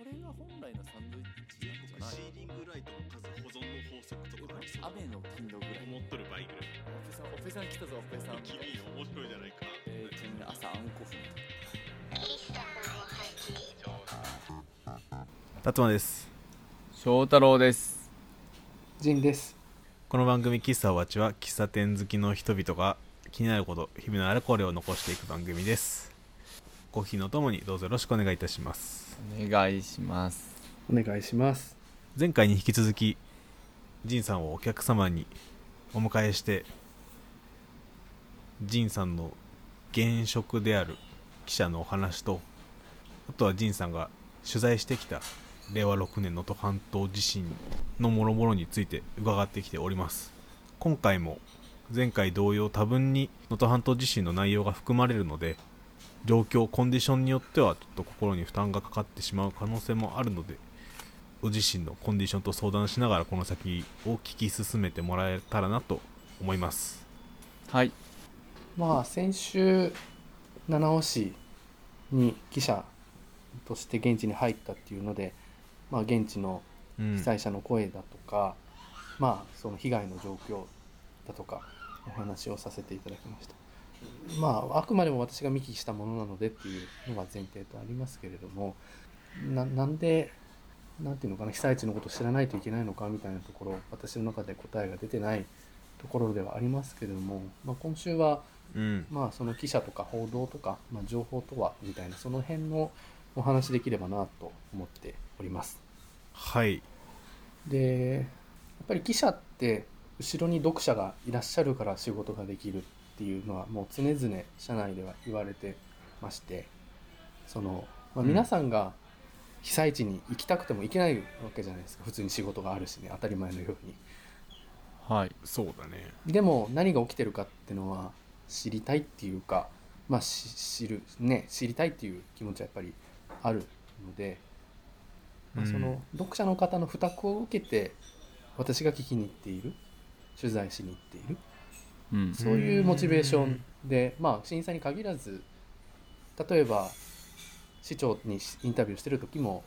これが本来のサンドイッチなんじゃな？いシーリングライトの数保存の法則とかありそう雨の頻度ぐらい思っとる倍ぐらい。オペさんオペさん来たぞオペさん。君面白いじゃないかえー、ちなみに朝あんこ踏む。です。翔太郎です。ジンです。この番組「喫茶おばち」は喫茶店好きの人々が気になること日々のあれこれを残していく番組ですコーヒーのともにどうぞよろしくお願いいたします。お願いします。お願いします。前回に引き続きジンさんをお客様にお迎えしてジンさんの現職である記者のお話とあとはジンさんが取材してきた令和6年能登半島地震のもろもろについて伺ってきております。今回も前回同様多分に能登半島地震の内容が含まれるので状況コンディションによってはちょっと心に負担がかかってしまう可能性もあるのでご自身のコンディションと相談しながらこの先を聞き進めてもらえたらなと思います。はい。まあ先週七尾市に記者として現地に入ったっていうので、まあ現地のうん。被災者の声だとか、まあその被害の状況だとかお話をさせていただきました。まああくまでも私が見聞きしたものなのでっていうのが前提とありますけれども、ななんでなんていうのかな被災地のことを知らないといけないのかみたいなところ私の中で答えが出てないところではありますけれども、まあ、今週はうん。まあその記者とか報道とか、まあ、情報とはみたいなその辺のお話できればなと思っております。はい。でやっぱり記者って後ろに読者がいらっしゃるから仕事ができる。っていうのはもう常々社内では言われてましてその、まあ、うん。皆さんが被災地に行きたくても行けないわけじゃないですか。普通に仕事があるしね。当たり前のように。はいそうだね。でも何が起きてるかっていうのは知りたいっていうか、まあ、し知るね知りたいっていう気持ちはやっぱりあるので、まあうん。その読者の方の負託を受けて私が聞きに行っている取材しに行っているそういうモチベーションで、まあ震災に限らず例えば市長にインタビューしてる時も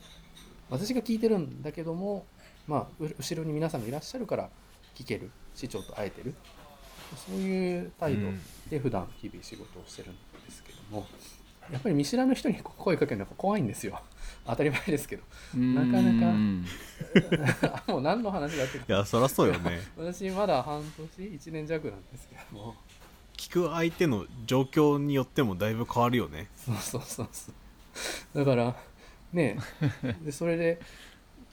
私が聞いてるんだけども、まあ、後ろに皆さんがいらっしゃるから聞ける市長と会えてる。そういう態度で普段日々仕事をしてるんですけども。やっぱり見知らぬ人に声かけるのが怖いんですよ。当たり前ですけど。なかなか。う んもう何の話だって。いやそりゃそうよね。私まだ半年1年弱なんですけども。聞く相手の状況によってもだいぶ変わるよね。そうそうそうそう。だからねでそれで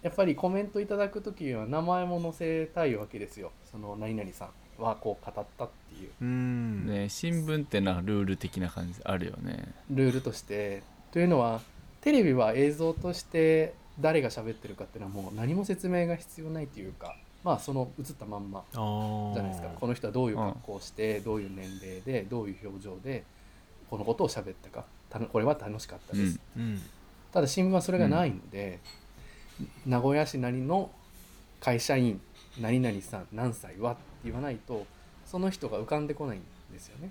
やっぱりコメントいただく時は名前も載せたいわけですよ。その何々さんはこう語ったっていう。うん。ね新聞ってなルール的な感じあるよね。ルールとして。というのはテレビは映像として誰が喋ってるかっていうのはもう何も説明が必要ないというかまあその映ったまんまじゃないですか。この人はどういう格好をして、どういう年齢でどういう表情でこのことを喋ったか。たのこれは楽しかったです、うん。うん。ただ新聞はそれがないので、名古屋市なりの会社員何々さん何歳はって言わないとその人が浮かんでこないんですよね。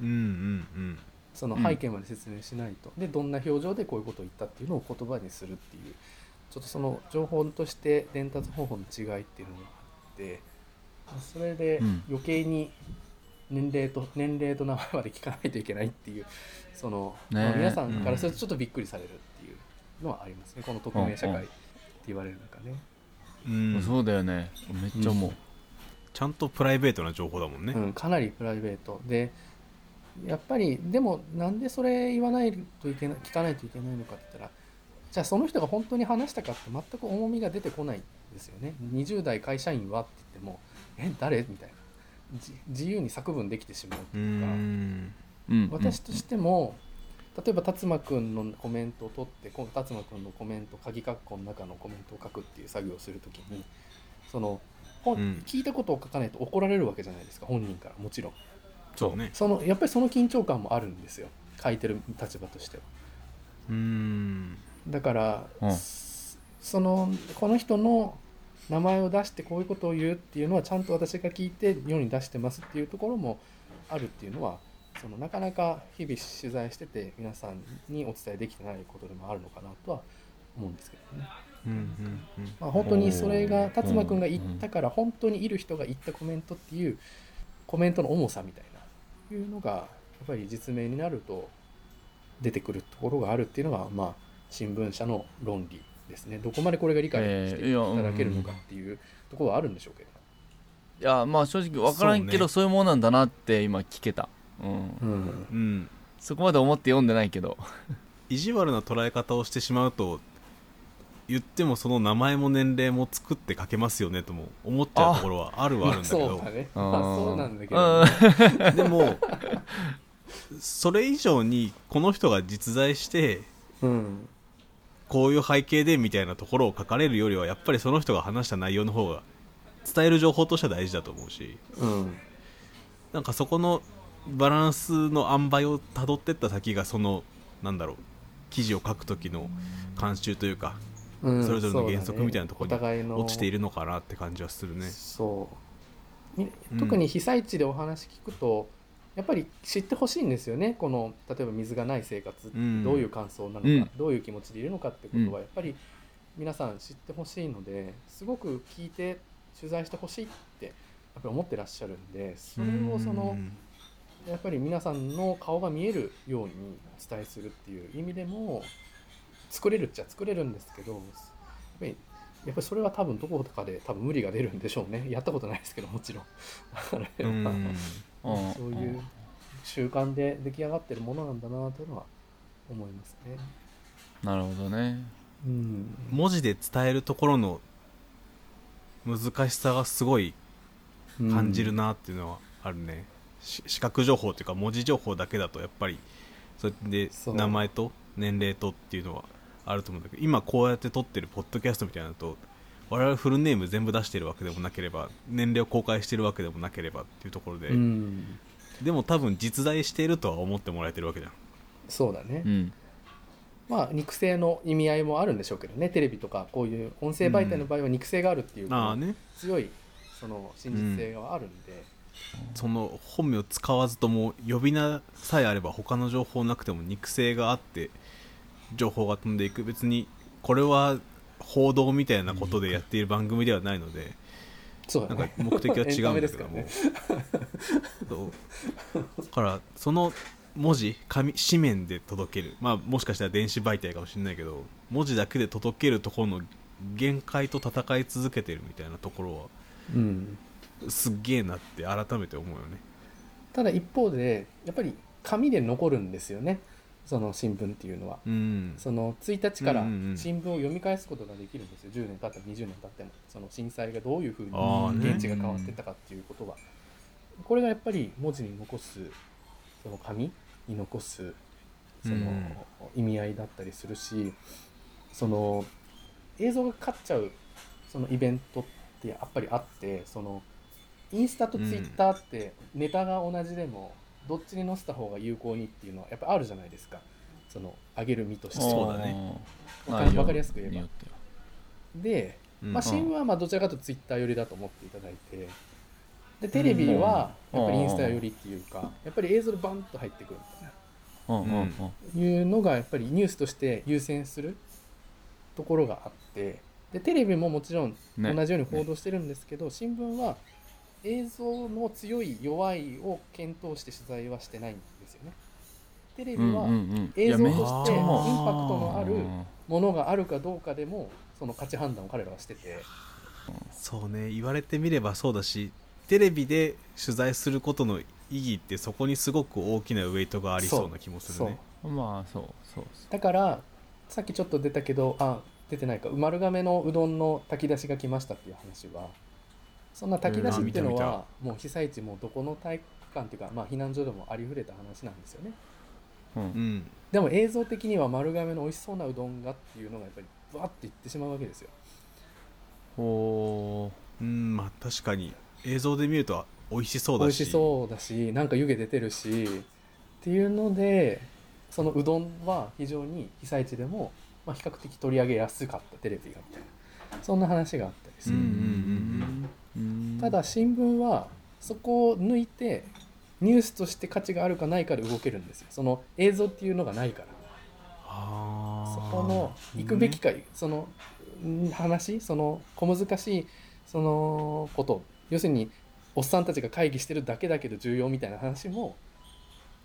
うんうんその背景まで説明しないと、でどんな表情でこういうことを言ったっていうのを言葉にするっていう。ちょっとその情報として伝達方法の違いっていうのがあってそれでうん。余計に年齢と年齢と名前まで聞かないといけないっていうその、ね。皆さんからするとちょっとびっくりされるっていうのはありますねこの匿名社会って言われる中ね。うん。うんそうだよねめっちゃ思う、ちゃんとプライベートな情報だもんね。うん、かなりプライベート。でやっぱりでもなんでそれ言わないといけない聞かないといけないのかって言ったらじゃあその人が本当に話したかって全く重みが出てこないんですよね。20代会社員はって言ってもえ誰？みたいな。じ自由に作文できてしまうとういうか、ん。うん。私としても例えば達馬くんのコメントを取って達馬くんのコメント鍵括弧の中のコメントを書くっていう作業をするときにその本うん。聞いたことを書かないと怒られるわけじゃないですか本人からもちろん。そうね。そのやっぱりその緊張感もあるんですよ。書いてる立場としては。うん。だから、うん。そのこの人の名前を出してこういうことを言うっていうのはちゃんと私が聞いて世に出してますっていうところもあるっていうのはそのなかなか日々取材してて皆さんにお伝えできてないことでもあるのかなとは思うんですけどね。うんうんうん。まあ、本当にそれがおー達馬くんが言ったから本当にいる人が言ったコメントっていうコメントの重さみたいないうのがやっぱり実名になると出てくるところがあるっていうのがまあ新聞社の論理ですね。どこまでこれが理解していただけるのかっていうところはあるんでしょうけど、いやまあ正直分からんけどそそう,、いうものなんだなって今聞けた、うん、うん。うん。そこまで思って読んでないけど。意地悪な捉え方をしてしまうと言ってもその名前も年齢も作って書けますよねとも思っちゃうところはあるはあるんだけそどうだね。まあそうなんだけど、ね、でもそれ以上にこの人が実在してうんこういう背景でみたいなところを書かれるよりはやっぱりその人が話した内容の方が伝える情報としては大事だと思うし。うんなんかそこのバランスの塩梅をたどってった先がそのなんだろう記事を書く時の慣習というかうんそれぞれの原則みたいなところに落ちているのかなって感じはするね。そう。特に被災地でお話聞くと、やっぱり知ってほしいんですよね。この例えば水がない生活どういう感想なのか、うん。どういう気持ちでいるのかってことはやっぱり皆さん知ってほしいのですごく聞いて取材してほしいってやっぱり思ってらっしゃるんでそれをそのうん。やっぱり皆さんの顔が見えるようにお伝えするっていう意味でも作れるっちゃ作れるんですけどやっぱりそれは多分どこかで多分無理が出るんでしょうね。やったことないですけどもちろ ん。そういう習慣で出来上がってるものなんだなというのは思いますね。なるほどね。うん。文字で伝えるところの難しさがすごい感じるなっていうのはあるね、し視覚情報っていうか文字情報だけだとやっぱりそれで名前と年齢とっていうのはあると思うんだけど今こうやって撮ってるポッドキャストみたいなのと我々フルネーム全部出してるわけでもなければ年齢を公開してるわけでもなければっていうところで、うん。でも多分実在しているとは思ってもらえてるわけじゃん。そうだね、うんまあ肉声の意味合いもあるんでしょうけどねテレビとかこういう音声媒体の場合は肉声があるっていう、ああね。強いその真実性があるんで、その本名を使わずとも呼び名さえあれば他の情報なくても肉声があって情報が飛んでいく。別にこれは報道みたいなことでやっている番組ではないのでなんかそうだね。目的は違うんだけども、エンそう。だからその文字紙紙面で届ける。まあもしかしたら電子媒体かもしれないけど文字だけで届けるところの限界と戦い続けてるみたいなところはうん、すっげえなって改めて思うよね。ただ一方でやっぱり紙で残るんですよねその新聞っていうのは。うん。その1日からうんうんうん。新聞を読み返すことができるんですよ。10年経っても20年経っても。その震災がどういうふうに現地が変わってったかっていうことは。これがやっぱり文字に残すその紙に残すそのうん。意味合いだったりするしその映像が勝っちゃうそのイベントってやっぱりあってそのインスタとツイッターってネタが同じでもどっちに載せた方が有効にっていうのはやっぱあるじゃないですか。その上げる身として。そうだね。わかりやすく言えば。で、うん。まあ、新聞はまあどちらかというとツイッター寄りだと思っていただいて。でテレビはやっぱりインスタ寄りっていうかやっぱり映像でバンと入ってくるみたいうんうんうん。ないうのがやっぱりニュースとして優先するところがあって。でテレビももちろんね。同じように報道してるんですけど、新聞は映像の強い弱いを検討して取材はしてないんですよね。テレビは映像としてインパクトのあるものがあるかどうかでもその価値判断を彼らはしてて。そうね言われてみればそうだしテレビで取材することの意義ってそこにすごく大きなウェイトがありそうな気もすそう。るねまあそうそうだからさっきちょっと出たけどあ出てないか。丸亀のうどんの炊き出しが来ましたっていう話はそんな炊き出しっていうのはもう被災地もどこの体育館っていうか、まあ、避難所でもありふれた話なんですよね。そう、ん。ん。でも映像的には丸亀の美味しそうなうどんがっていうのがやっぱりバーっていってしまうわけですよ。ほうんまあ確かに映像で見ると美味しそう美味だししそうだしなんか湯気出てるしっていうのでそのうどんは非常に被災地でも、まあ、比較的取り上げやすかったテレビがみたいな。そんな話があったりする、うんうんうんうんただ新聞はそこを抜いてニュースとして価値があるかないかで動けるんですよ。その映像っていうのがないから。あこの行くべきか、そのん話その小難しいそのこと要するにおっさんたちが会議してるだけだけど重要みたいな話も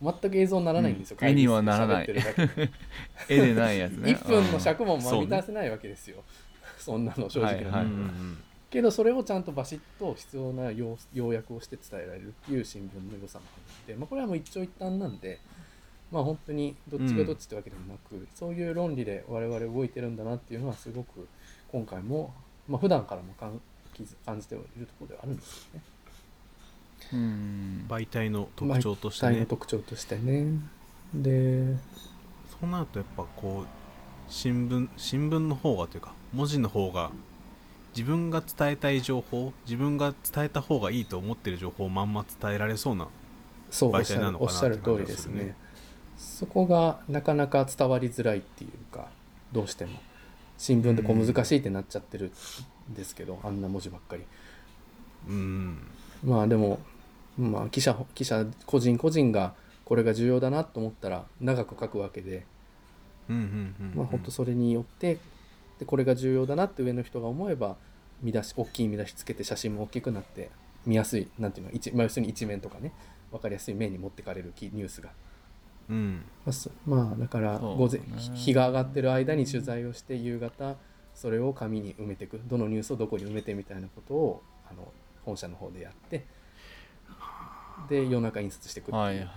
全く映像にならないんですよ、うん。絵にはならない。絵でないやつね。1分の尺も満たせないわけですよ、そんなの正直な、はいうんうんけどそれをちゃんとバシッと必要な要要約をして伝えられるっていう新聞の良さもあるので、まあ、これはもう一長一短なんでまあ本当にどっちがどっちってわけでもなく、そういう論理で我々動いてるんだなっていうのはすごく今回も、まあ普段からも感じているところではあるんですよね。うん媒体の特徴として体のね特徴としてね。で、そうなるとやっぱこう新聞新聞の方がというか文字の方が自分が伝えたい情報自分が伝えた方がいいと思ってる情報をまんま伝えられそうな媒体なのかなおっしゃる通りですね。ねそこがなかなか伝わりづらいっていうかどうしても。新聞で小難しいってなっちゃってるんですけど、あんな文字ばっかり。うん。まあでもまあ記者記者個人個人がこれが重要だなと思ったら長く書くわけで、うんうんうんうん。まあ本当それによってでこれが重要だなって上の人が思えば見出し大きい見出しつけて写真も大きくなって見やすいなんていうの一、まあ、要するに一面とかね分かりやすい面に持ってかれるきニュースがうんまあそまあだから午前ね日が上がってる間に取材をして夕方それを紙に埋めていくどのニュースをどこに埋めてみたいなことをあの本社の方でやってで夜中印刷していくっていう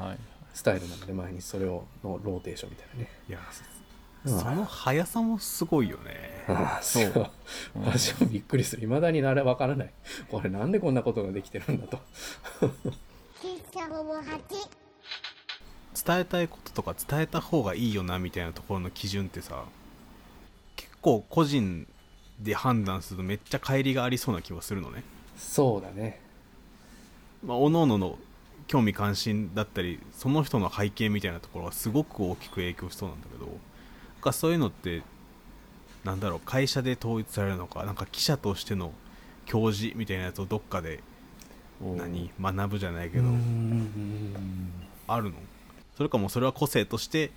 スタイルなので毎日それをのローテーションみたいなね。いやうんその速さもすごいよね。ああそう。う。ん 私もびっくりする。いまだにあれわからない。これなんでこんなことができてるんだと。伝えたいこととか伝えた方がいいよなみたいなところの基準ってさ結構個人で判断するとめっちゃ乖離がありそうな気はするのね。そうだね。まあ、各々の興味関心だったりその人の背景みたいなところがすごく大きく影響しそうなんだけどかそういうのってなんだろう会社で統一されるのかなんか記者としての教示みたいなやつをどっかで何学ぶじゃないけど、あるの？それかもうそれは個性として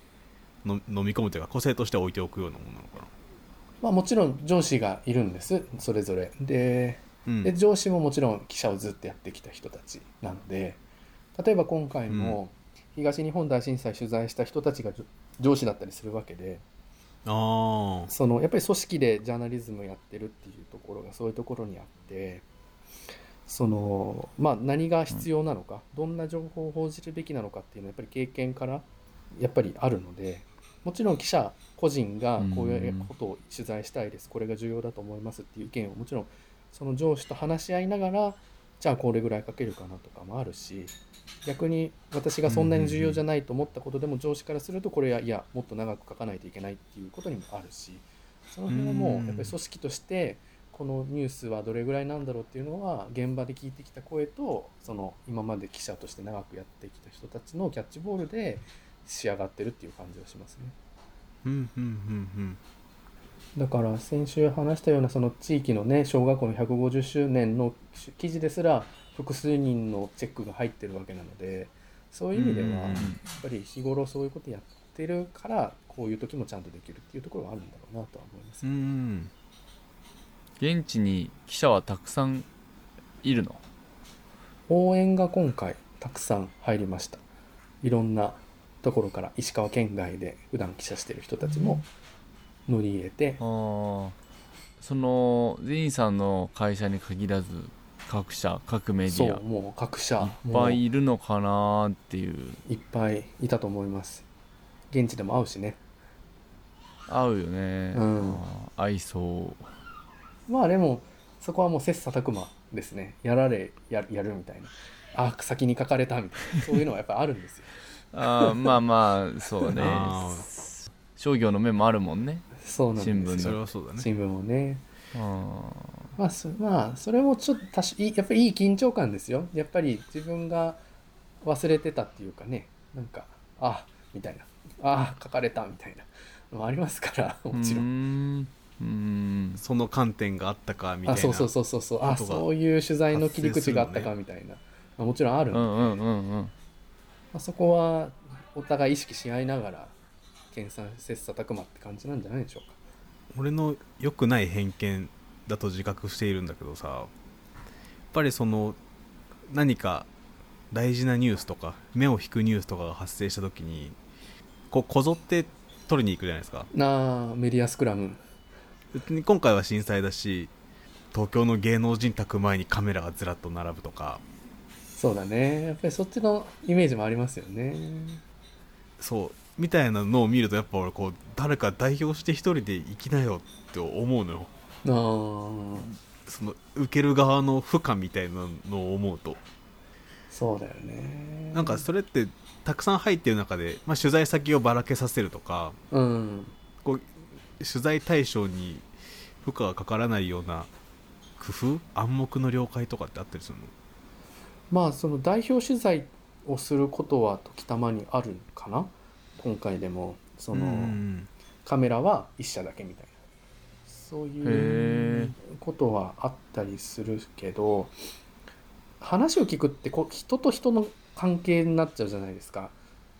の飲み込むというか個性として置いておくようなものなのかまあもちろん上司がいるんですそれぞれ。でなうん。で上司ももちろん記者をずっとやってきた人たちなので例えば今回も東日本大震災取材した人たちが上司だったりするわけでああそのやっぱり組織でジャーナリズムやってるっていうところがそういうところにあってそのまあ何が必要なのか、どんな情報を報じるべきなのかっていうのはやっぱり経験からやっぱりあるのでもちろん記者個人がこういうことを取材したいです、これが重要だと思いますっていう意見をもちろんその上司と話し合いながらじゃあこれぐらい書けるかなとかもあるし逆に私がそんなに重要じゃないと思ったことでも上司からするとこれはいやもっと長く書かないといけないっていうことにもあるしその辺はもうやっぱり組織としてこのニュースはどれぐらいなんだろうっていうのは現場で聞いてきた声とその今まで記者として長くやってきた人たちのキャッチボールで仕上がってるっていう感じがしますね。うんうんうんだから先週話したようなその地域のね小学校の150周年の記事ですら複数人のチェックが入ってるわけなのでそういう意味ではうんやっぱり日頃そういうことやってるからこういう時もちゃんとできるっていうところがあるんだろうなとは思います。うんう。ん。現地に記者はたくさんいるの？応援が今回たくさん入りました。いろんなところから石川県外で普段記者してる人たちも乗り入れて。そのゼインさんの会社に限らず各社各メディア。そうもう各社いっぱいいるのかなっていう。いっぱいいたと思います。現地でも会うしね。合うよね、うん。合いそうまあでもそこはもう切磋琢磨ですね。やられややるみたいな。あ先に書かれたみたいな。そういうのはやっぱりあるんですよ。あーまあまあそうね。あ商業の面もあるもんねそうなんです。よ新聞それはそうだね。新聞もね。あまあそまあそれもちょっと多少いいやっぱりいい緊張感ですよ。やっぱり自分が忘れてたっていうかね。なんかあみたいな。あ書かれたみたいな。のもありますからーもちろん。うーん。うーんその観点があったかみたいなあそうそうそうそう。そうあそういう取材の切り口があったかみたいな、まあ、もちろんあるんで、まうんうんうんうん。あ、そこはお互い意識し合いながら研鑽切磋琢磨って感じなんじゃないでしょうか。俺の良くない偏見だと自覚しているんだけどさやっぱりその何か大事なニュースとか目を引くニュースとかが発生した時にこうこぞって取りに行くじゃないですか。なあメディアスクラム。別に今回は震災だし東京の芸能人宅前にカメラがずらっと並ぶとか。そうだね。やっぱりそっちのイメージもありますよね。そうみたいなのを見るとやっぱ俺こう誰か代表して一人で生きなよって思うのよ。ああその受ける側の負荷みたいなのを思うと。そうだよね。なんかそれってたくさん入ってる中で、まあ、取材先をばらけさせるとかうん。こう取材対象に負荷がかからないような工夫暗黙の了解とかってあったりするの？まあその代表取材をすることは時たまにあるかな今回でもその、うんカメラは一社だけみたいな。そういへうことはあったりするけど話を聞くってこう人と人の関係になっちゃうじゃないですか。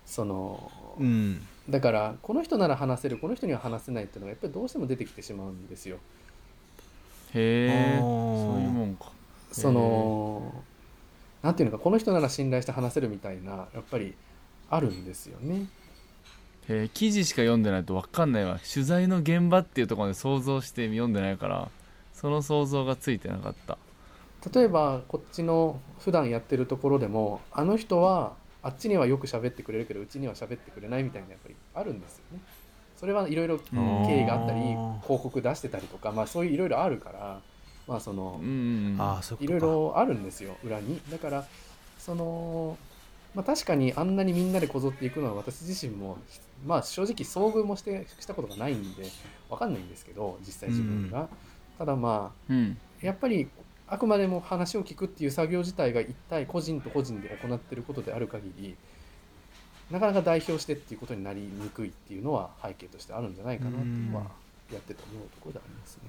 そのうん。だからこの人なら話せるこの人には話せないっていうのがやっぱりどうしても出てきてしまうんですよ。へえそういうもんか。そのなんていうのかこの人なら信頼して話せるみたいなやっぱりあるんですよね。へえ記事しか読んでないと分かんないわ。取材の現場っていうところで想像して読んでないからその想像がついてなかった。例えばこっちの普段やってるところでもあの人はあっちにはよく喋ってくれるけどうちには喋ってくれないみたいなやっぱりあるんですよね。それはいろいろ経緯があったりうん広告出してたりとかまあそういういろいろあるからまあそのいろいろあるんですよ裏に。だからそのまあ確かにあんなにみんなでこぞっていくのは私自身もまあ正直遭遇もしてしたことがないんでわかんないんですけど実際自分が、ただまあうん。やっぱりあくまでも話を聞くっていう作業自体が一体個人と個人で行っていることである限りなかなか代表してっていうことになりにくいっていうのは背景としてあるんじゃないかなっていうのはやってて思うところでありますね。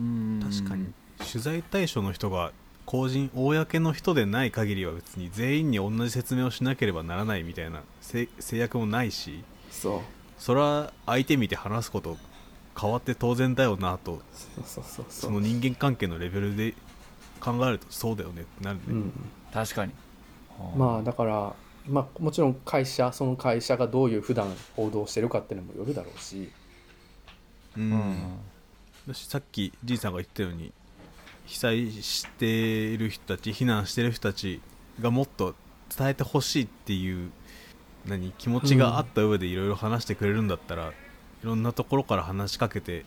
うん。確かに。取材対象の人が公人公の人でない限りは別に全員に同じ説明をしなければならないみたいなせ制約もないしそう。それは相手見て話すこと変わって当然だよなと。そうそうそうそそうの人間関係のレベルで考えるとそうだよねってなるね、うん、確かに。まあだから、まあ、もちろん会社その会社がどういう普段報道してるかっていうのもよるだろうし。うん。うん。だしさっきじいさんが言ったように被災している人たち避難してる人たちがもっと伝えてほしいっていう何気持ちがあった上でいろいろ話してくれるんだったら、いろんなところから話しかけて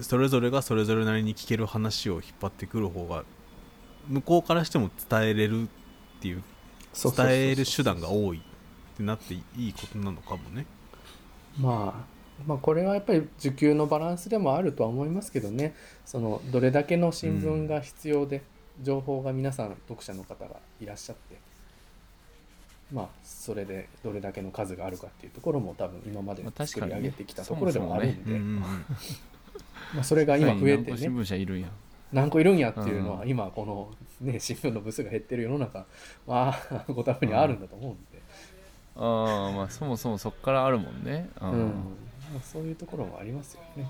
それぞれがそれぞれなりに聞ける話を引っ張ってくる方が向こうからしても伝えれるっていう伝える手段が多いってなっていいことなのかもね。まあまあこれはやっぱり需給のバランスでもあるとは思いますけどね。そのどれだけの新聞が必要で、情報が皆さん読者の方がいらっしゃってまあそれでどれだけの数があるかっていうところも多分今まで作り上げてきたところでもあるんで、まあ、それが今増えて。ね何個新聞社いるん。や何個いるんやっていうのはうん今この、ね、新聞の部数が減ってる世の中まあ ご多分にあるんだと思うんで、ああまあそもそもそっからあるもんね。ううん。まあ、そういうところもありますよね。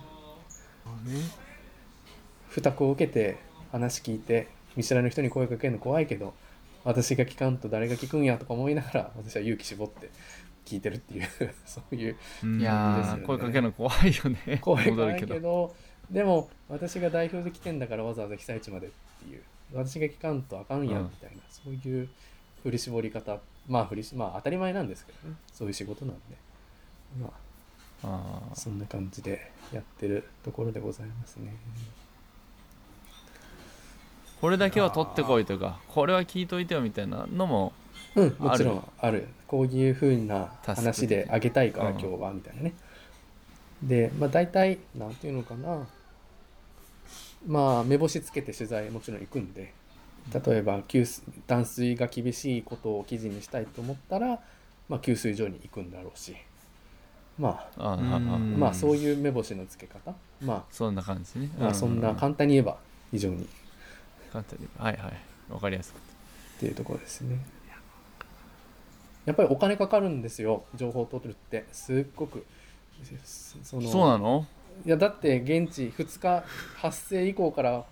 まあね。負託を受けて話聞いて見知らぬ人に声かけるの怖いけど私が聞かんと誰が聞くんやとか思いながら 私は勇気絞って聞いてるっていう そういううん。いやですよね。ー声かけるの怖いよね。怖いけどでも私が代表で来てんだからわざわざ被災地までっていう。私が聞かんとあかんやうん。みたいな、そういう振り絞り方。まあ振りしまあ当たり前なんですけどね。そういう仕事なんで。まあそんな感じでやってるところでございますね。これだけは取ってこいとかこれは聞いといてよみたいなのもうん、もちろあんある。こういうふうな話であげたいからうん。今日はみたいなね。で、まあ大体、なんていうのかな。まあ目星つけて取材もちろん行くんで、例えば給水断水が厳しいことを記事にしたいと思ったら、まあ給水所に行くんだろうし、まあ、まあそういう目星のつけ方、まそんな感じですね。あ、まあそんなう簡単に言えば非常に。っ簡単にはいはい。わかりやすくていうところですね。やっぱりお金かかるんですよ。情報を取るって。すっごく。そのそうなの？いやだって現地2日発生以降から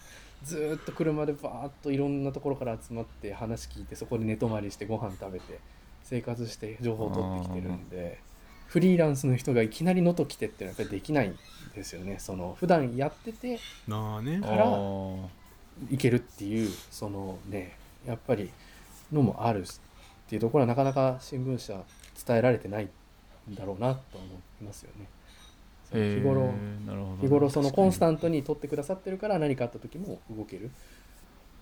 ずーっと車でバーッといろんなところから集まって話聞いてそこで寝泊まりしてご飯食べて生活して情報を取ってきてるんでフリーランスの人がいきなり能登来てっていうのはやっぱりできないんですよね。その普段やっててなあね。からいけるっていうそのねやっぱりのもあるっていうところはなかなか新聞社伝えられてないんだろうなと思いますよね。日頃、へーね日頃そのコンスタンントに取ってくださってるから何かあった時も動けるっ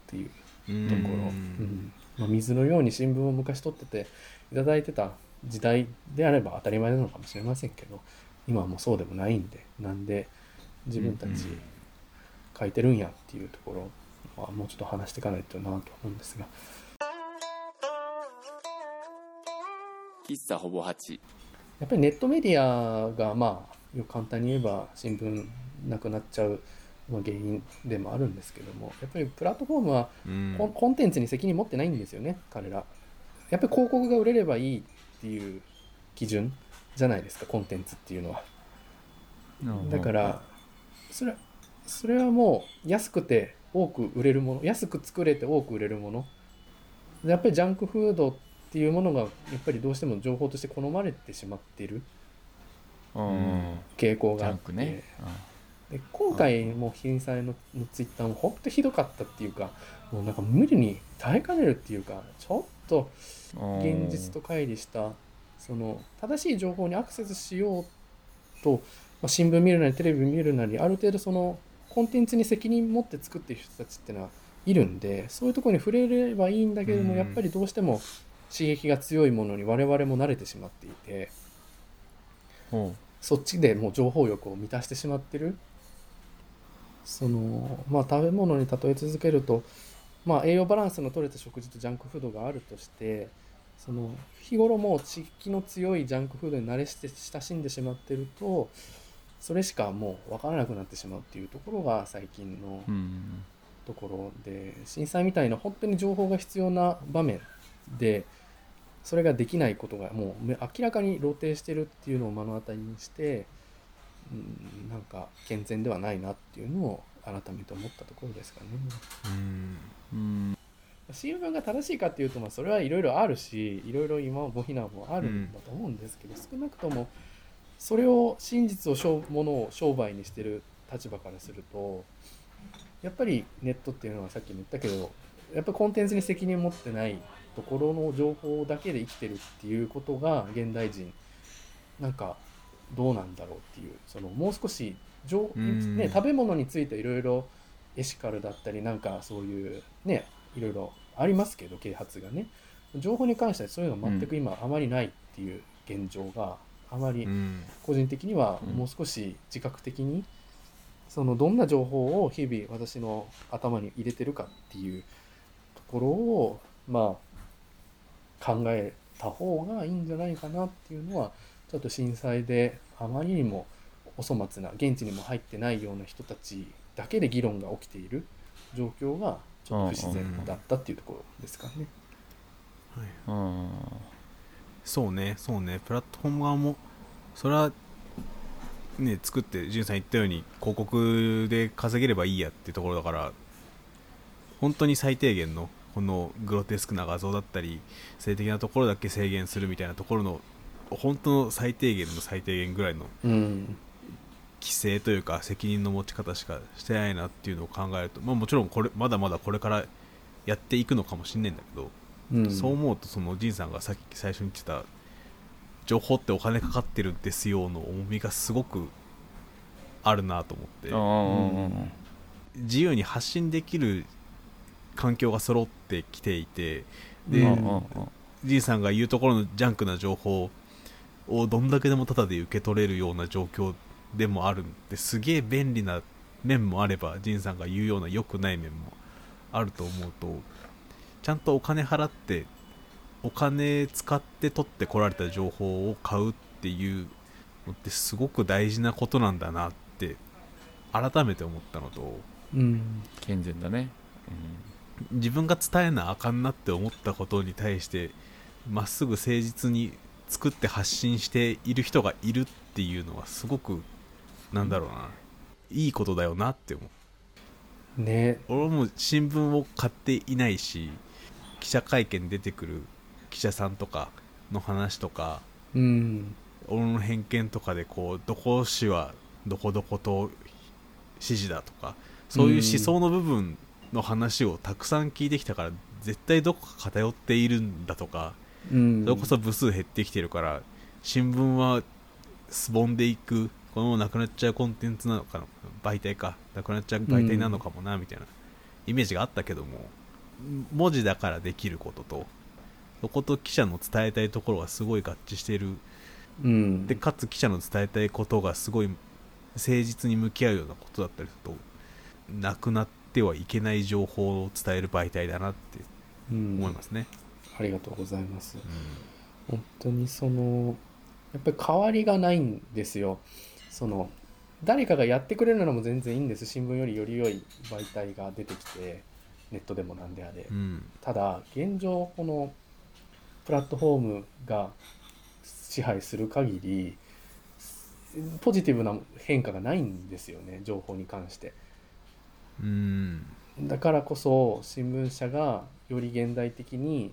ていううんところ、うん。まあ、水のように新聞を昔取ってていただいてた時代であれば当たり前なのかもしれませんけど今はもうそうでもないんでなんで自分たち書いてるんやっていうところはもうちょっと話していかないとなと思うんですが。喫茶ほぼ8やっぱりネットメディアがまあよく簡単に言えば新聞なくなっちゃうまあ原因でもあるんですけどもやっぱりプラットフォームはうん。コンコンテンツに責任持ってないんですよね彼ら。やっぱり広告が売れればいいっていう基準じゃないですかコンテンツっていうのは。だからそれそれはもう安くて多く売れるもの安く作れて多く売れるもの。やっぱりジャンクフードっていうものがやっぱりどうしても情報として好まれてしまっている。うん傾向があって。クね。で今回も震災ののツイッターも本当ひどかったっていうかもうなんか無理に耐えかねるっていうかちょっとうん現実と乖離したその正しい情報にアクセスしようと、まあ、新聞見るなりテレビ見るなりある程度そのコンテンツに責任持って作ってる人たちっていうのはいるんでそういうところに触れればいいんだけれども、うん。やっぱりどうしても刺激が強いものに我々も慣れてしまっていてほそっちでもう情報欲を満たしてしまってる。そのまあ食べ物に例え続けるとまあ栄養バランスの取れた食事とジャンクフードがあるとしてその日頃もう刺激の強いジャンクフードに慣れして親しんでしまってるとそれしかもう分からなくなってしまうっていうところが最近のところで震災みたいな本当に情報が必要な場面でそれができないことがもうめ明らかに露呈してるっていうのを目の当たりにして、うん、なんか健全ではないなっていうのを改めて思ったところですかね。うん。うん。新聞が正しいかっていうと、まあ、それはいろいろあるしいろいろ今も非難もあるんだと思うんですけど、少なくともそれを真実を商ものを商売にしてる立場からするとやっぱりネットっていうのはさっきも言ったけどやっぱりコンテンツに責任持ってないところの情報だけで生きてるっていうことが現代人なんかどうなんだろうっていうそのもう少し情、うん。ね、食べ物についていろいろエシカルだったりなんかそういうねいろいろありますけど啓発がね。情報に関してはそういうのが全く今あまりないっていう現状があまりうん。個人的にはうん。もう少し自覚的にそのどんな情報を日々私の頭に入れてるかっていうところをまあ考えた方がいいんじゃないかなっていうのはちょっと震災であまりにもお粗末な現地にも入ってないような人たちだけで議論が起きている状況がちょっと不自然だったっていうところですかね。はいうんそうねそうね。プラットフォーム側もそれはね作って潤さん言ったように広告で稼げればいいやっていうところだから本当に最低限のこのグロテスクな画像だったり性的なところだけ制限するみたいなところの本当の最低限の最低限ぐらいのうん。規制というか責任の持ち方しかしてないなっていうのを考えると、まあ、もちろんこれまだまだこれからやっていくのかもしんないんだけど、うん。そう思うとその仁さんがさっき最初に言ってた情報ってお金かかってるんですよの重みがすごくあるなと思って。うん自由に発信できる環境が揃ってきていてで、うんうんうん。仁さんが言うところのジャンクな情報をどんだけでもタダで受け取れるような状況でもあるんですげえ便利な面もあれば仁さんが言うような良くない面もあると思うとちゃんとお金払ってお金使って取ってこられた情報を買うっていうのってすごく大事なことなんだなって改めて思ったのとうん。健全だね。自分が伝えなあかんなって思ったことに対してまっすぐ誠実に作って発信している人がいるっっていうのはすごくなんだろうな。いいことだよなって思う。ね。俺も新聞を買っていないし記者会見に出てくる記者さんとかの話とかうん。俺の偏見とかでこうどこ氏はどこどこと支持だとかそういう思想の部分の話をたくさん聞いてきたから絶対どこか偏っているんだとかうん。それこそ部数減ってきてるから新聞はすぼんでいくこのままなくなっちゃうコンテンツなのかな媒体かなくなっちゃう媒体なのかもなみたいなイメージがあったけども文字だからできることとそこと記者の伝えたいところがすごい合致している。うん。でかつ記者の伝えたいことがすごい誠実に向き合うようなことだったりするとなくなってはいけない情報を伝える媒体だなってうん。思いますね、ありがとうございます。本当にそのやっぱり変わりがないんですよ。その誰かがやってくれるのも全然いいんです。新聞よりより良い媒体が出てきてネットでもなんであれ、うん。ただ現状このプラットフォームが支配する限りポジティブな変化がないんですよね情報に関して。うん。だからこそ新聞社がより現代的に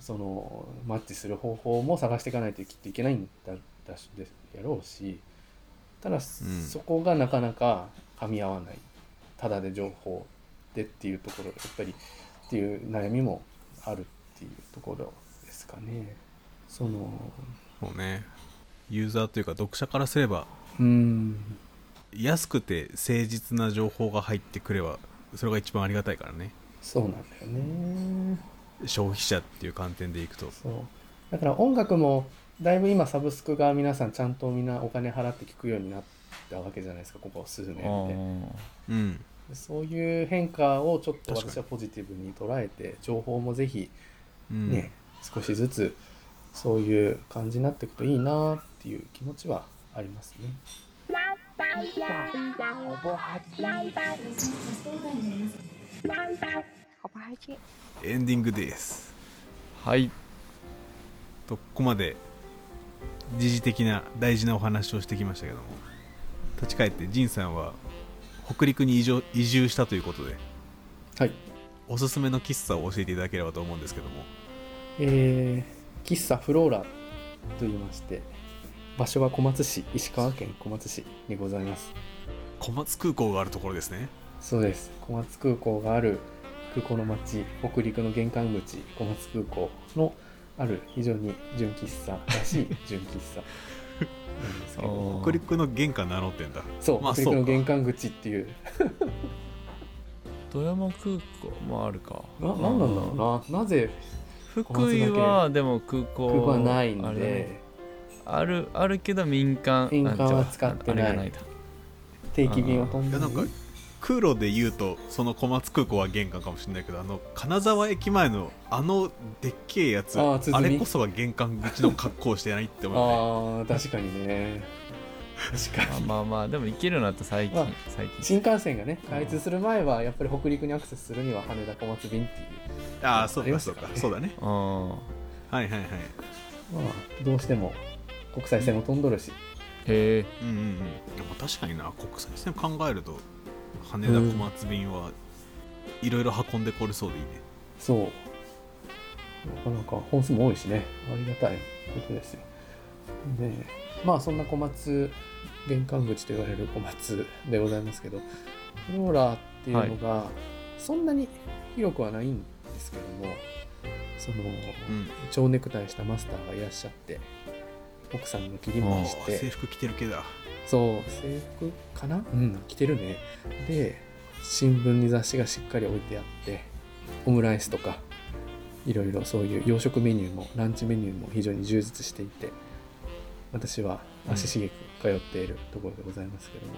そのマッチする方法も探していかないときっといけないんだだやろうしただ、そこがなかなか噛み合わない。ただで情報でっていうところやっぱりっていう悩みもあるっていうところですかね。そのそうね。ユーザーというか読者からすればうん。安くて誠実な情報が入ってくればそれが一番ありがたいからね。そうなんだよね。消費者っていう観点でいくと。そう。だから音楽もだいぶ今サブスクが皆さんちゃんとみんなお金払って聴くようになったわけじゃないですかここ数年で。うん。でそういう変化をちょっと私はポジティブに捉えて情報もぜひうん。ね、少しずつそういう感じになっていくといいなっていう気持ちはありますね。エンディングです。はい。とここまで時事的な大事なお話をしてきましたけども立ち返って仁さんは北陸に移住移住したということで。はい。おすすめの喫茶を教えていただければと思うんですけども。えー、喫茶フローラと言いまして場所は小松市石川県小松市にございます。小松空港があるところですね。そうです。小松空港がある空港の町北陸の玄関口小松空港のある非常に純喫茶らしい純喫茶 北陸の玄関名乗ってんだ。そう、まあ北陸の玄関口っていう。富山空港もあるか。ななんなんだろうな。なぜ福井はでも空港空港はないんで。あるあるけど民間民間は使ってない。定期便は飛んで。いやなん。か空路で言うとその小松空港は玄関かもしれないけどあの金沢駅前のあのでっけえやつあれこそが玄関口の格好をしてないって思うね。あー確かにね。確かに。まあまあまあでも行けるようになった最近まあ最近。新幹線がね開通する前はやっぱり北陸にアクセスするには羽田小松便っていう。ああそうありまかそうしたかそうだね。うん。はいはいはい。まあどうしても国際線も飛んどるし。へえうんうんうん。でも確かにな国際線考えると羽田小松便はいろいろ運んでこれそうでいいね、そう。なかなか本数も多いしね。ありがたいことですよ。でまあそんな小松玄関口と言われる小松でございますけどフローラっていうのがそんなに広くはないんですけどもその、うん。蝶ネクタイしたマスターがいらっしゃって奥さんの切り盛りして。制服着てる系だそう制服かな？うん。着てるね。で新聞に雑誌がしっかり置いてあってオムライスとかいろいろそういう洋食メニューもランチメニューも非常に充実していて私は足しげく通っているところでございますけども、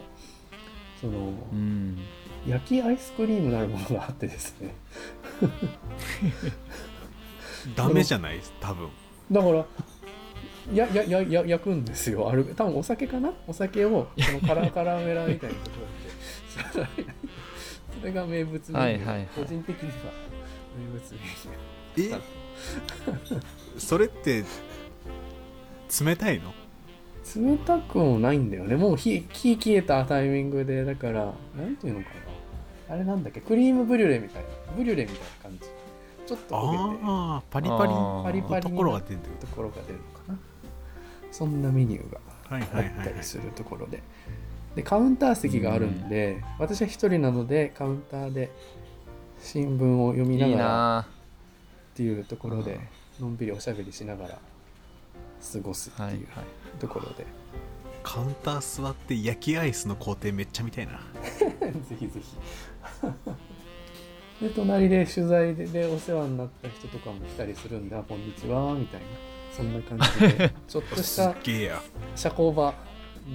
その、うん。焼きアイスクリームなるものがあってですね。ダメじゃない？多分。だからやややや焼くんですよ。ある多分お酒かな？お酒をそのカラカラメラみたいなところでそれが名物メニュー、はいはいはい。個人的には名物メニュー。え？それって冷たいの？冷たくもないんだよね。もう火火消えたタイミングでだからなんていうのかな。あれなんだっけ？クリームブリュレみたいな。ブリュレみたいな感じ。ちょっと焦げて。ああパリパリ。パリパリところが出てる。ところが出るそんなメニューがはいあはいはい。ったりするところで。でカウンター席があるんで、私は一人なのでカウンターで新聞を読みないがらな。っていうところでのんびりおしゃべりしながら過ごすってはいはい。いうところで、カウンター座って焼きアイスの工程めっちゃ見たいな。ぜひぜひ。で隣で取材ででお世話になった人とかも来たりするんで「あこんにちは」みたいなそんな感じで。ちょっとしたげえや。社交場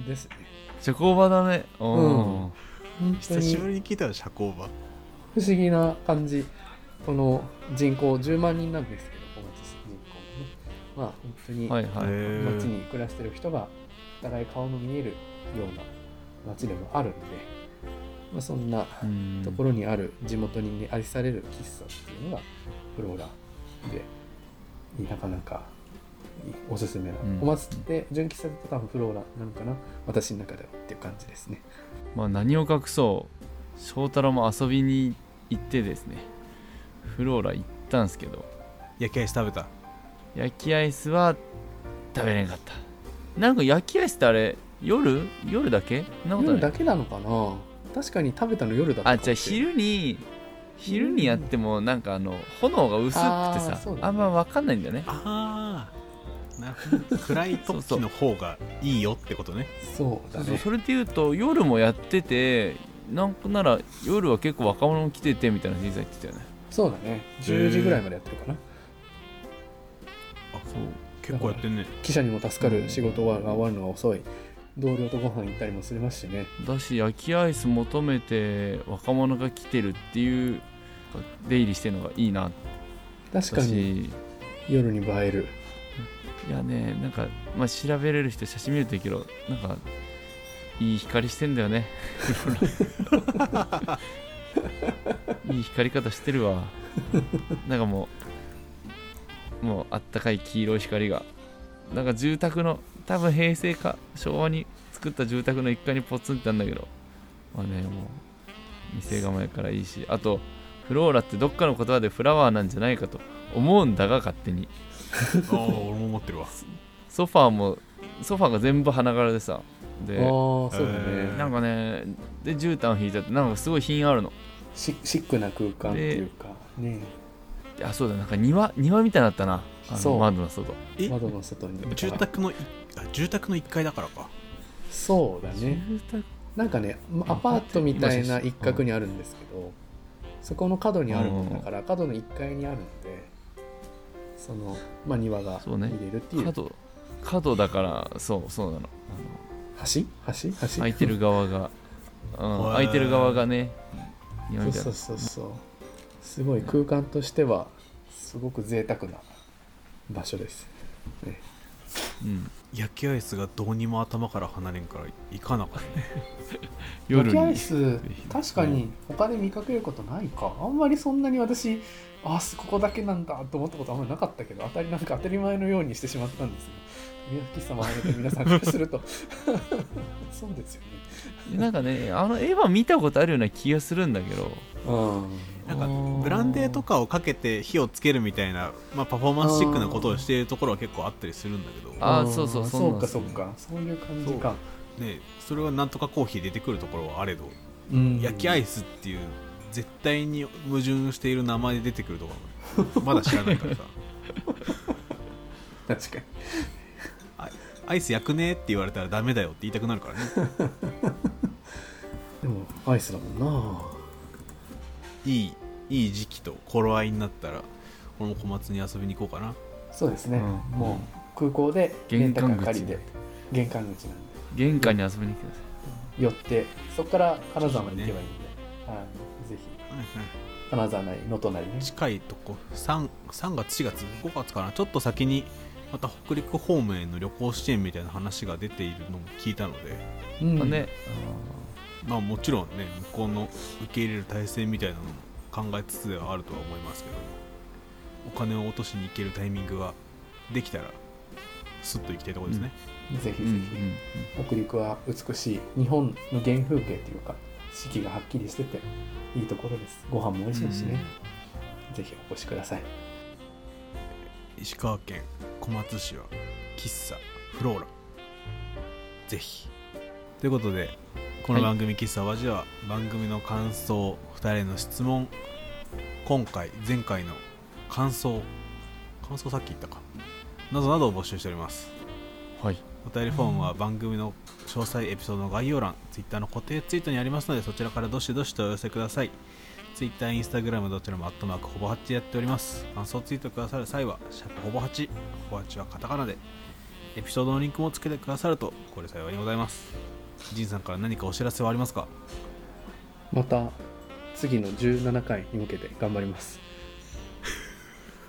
です。ね社交場だね。おー。本当久しにぶりに聞いたら社交場。不思議な感じ。この人口10万人なんですけど小松市人口もねまあ本当にはいはい、へー街に暮らしてる人がお互い顔の見えるような街でもあるんで、まあ、そんなうん。ところにある地元に、ね、愛される喫茶っていうのがフローラでなかなかおすすめな、うん。小松って純喫茶だと多分フローラなのかな私の中ではっていう感じですね。まあ何を隠そう。翔太郎も遊びに行ってですね。フローラ行ったんすけど。焼きアイス食べた？焼きアイスは食べれんかった。なんか焼きアイスってあれ夜？夜だけ？そんなことない？夜だけなのかな？確かに食べたの夜だったかあじゃあ昼に昼にやってもなんかあの炎が薄くてさね。あんま分かんないんだよね。ああ暗い時の方がいいよってことね。そうだね。そうそれで言うと夜もやっててなんかなら夜は結構若者も来ててみたいな人言ってたよね。そうだね。10時ぐらいまでやってるかな。あ結構やってんね。記者にも助かる仕事が終わるのが遅い。同僚とご飯行ったりもするますしね。だし焼きアイス求めて若者が来てるっていう出入りしてるのがいいな。確かにし。夜に映えるいやねなんか、まあ、調べれる人写真見るといいけどなんかいい光してんだよね。いい光り方してるわ。なんかもうもうあったかい黄色い光が。なんか住宅の多分平成か昭和に作った住宅の一階にポツンってあるんだけど。まあねもう店構えからいいしあとフローラってどっかの言葉でフラワーなんじゃないかと思うんだが勝手にああ俺も思ってるわ。ソファーもソファーが全部花柄でさ。ああでそうだね、えー。なんかねで絨毯引いてあってなんかすごい品あるの。シシックな空間っていうかね。あそうだなんか庭庭みたいになったな。あのそう。窓の外。え窓の外に。住宅の住宅の1階だからか。そうだね。住宅。なんかねアパートみたいな一角にあるんですけどそこの角にあるもんだから角の1階にあるんでその、まあ、庭がそうね。見れるっていう。角角だからそうそうなの。橋？橋？橋？空いてる側が、うん、空いてる側がね。そうそうそうそう。すごい空間としてはすごく贅沢な場所です、ね、うん、焼きアイスがどうにも頭から離れんから行かなかった。焼きアイにス確かに他で見かけることないか。あんまりそんなに私あここだけなんだと思ったことあんまりなかったけど当たりなんか当たり前のようにしてしまったんですよ。宮崎さんもあれて皆さんからすると。そうですよね。なんかねあの絵は見たことあるような気がするんだけど。うんなんかブランデーとかをかけて火をつけるみたいな、まあ、パフォーマンスチックなことをしているところは結構あったりするんだけど。あーそうそうそそううかそうか。そういう感じか。ね、それはなんとかコーヒー出てくるところはあれど、うん。焼きアイスっていう絶対に矛盾している名前で出てくるところ まだ知らないからさ。確かに。アイス焼くねって言われたらダメだよって言いたくなるからね。でもアイスだもんないいいい時期と頃合いになったらこの小松に遊びに行こうかな。そうですね、うん。もう空港でレンタカ玄関借りて。玄関口なんで。玄関に遊びに来てください寄ってそこから金沢まで行けばいいんで、はい、ぜひ。金沢なり能登なりね。近いとこ 3, 3月4月5月かな。ちょっと先にまた北陸方面への旅行支援みたいな話が出ているのも聞いたので。うん。まあねまあもちろんね向こうの受け入れる体制みたいなのも考えつつではあるとは思いますけどお金を落としに行けるタイミングができたらスッと行きたいところですね、ぜひぜうんうんひ、北陸は美しい日本の原風景というか四季がはっきりしてていいところです。ご飯も美味しいしね、ぜひお越しください。石川県小松市は喫茶フローラ。ぜひ。ということでこの番組「喫茶わじ」は番組の感想2人への質問今回前回の感想感想さっき言ったかなどなどを募集しております。はい。お便りフォームは番組の詳細エピソードの概要欄 Twitter の固定ツイートにありますのでそちらからどしどしとお寄せください。Twitter、Instagram どちらもアットマークほぼ8やっております。感想ツイートくださる際はシャープほぼ8ほぼ8はカタカナでエピソードのリンクもつけてくださるとこれ幸いにございますジンさんから何かお知らせはありますか？また次の17回に向けて頑張ります。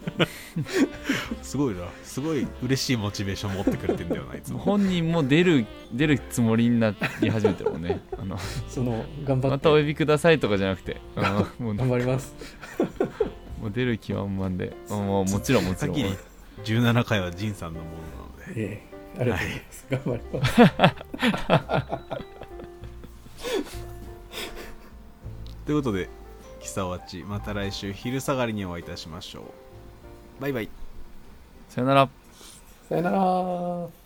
すごいな。すごい嬉しいモチベーション持ってくれてんだよないつも。本人も出る出るつもりになり始めてるもんね。あのその頑張まったてお呼びくださいとかじゃなくて。あの もう頑張ります。もう出る気満々で。もうもちろんもちろん。先に17回はジンさんのものなので。ええありがとうございます、頑張ります。ということで喫茶わちまた来週昼下がりにお会いいたしましょう。バイバイ。さよなら。さよなら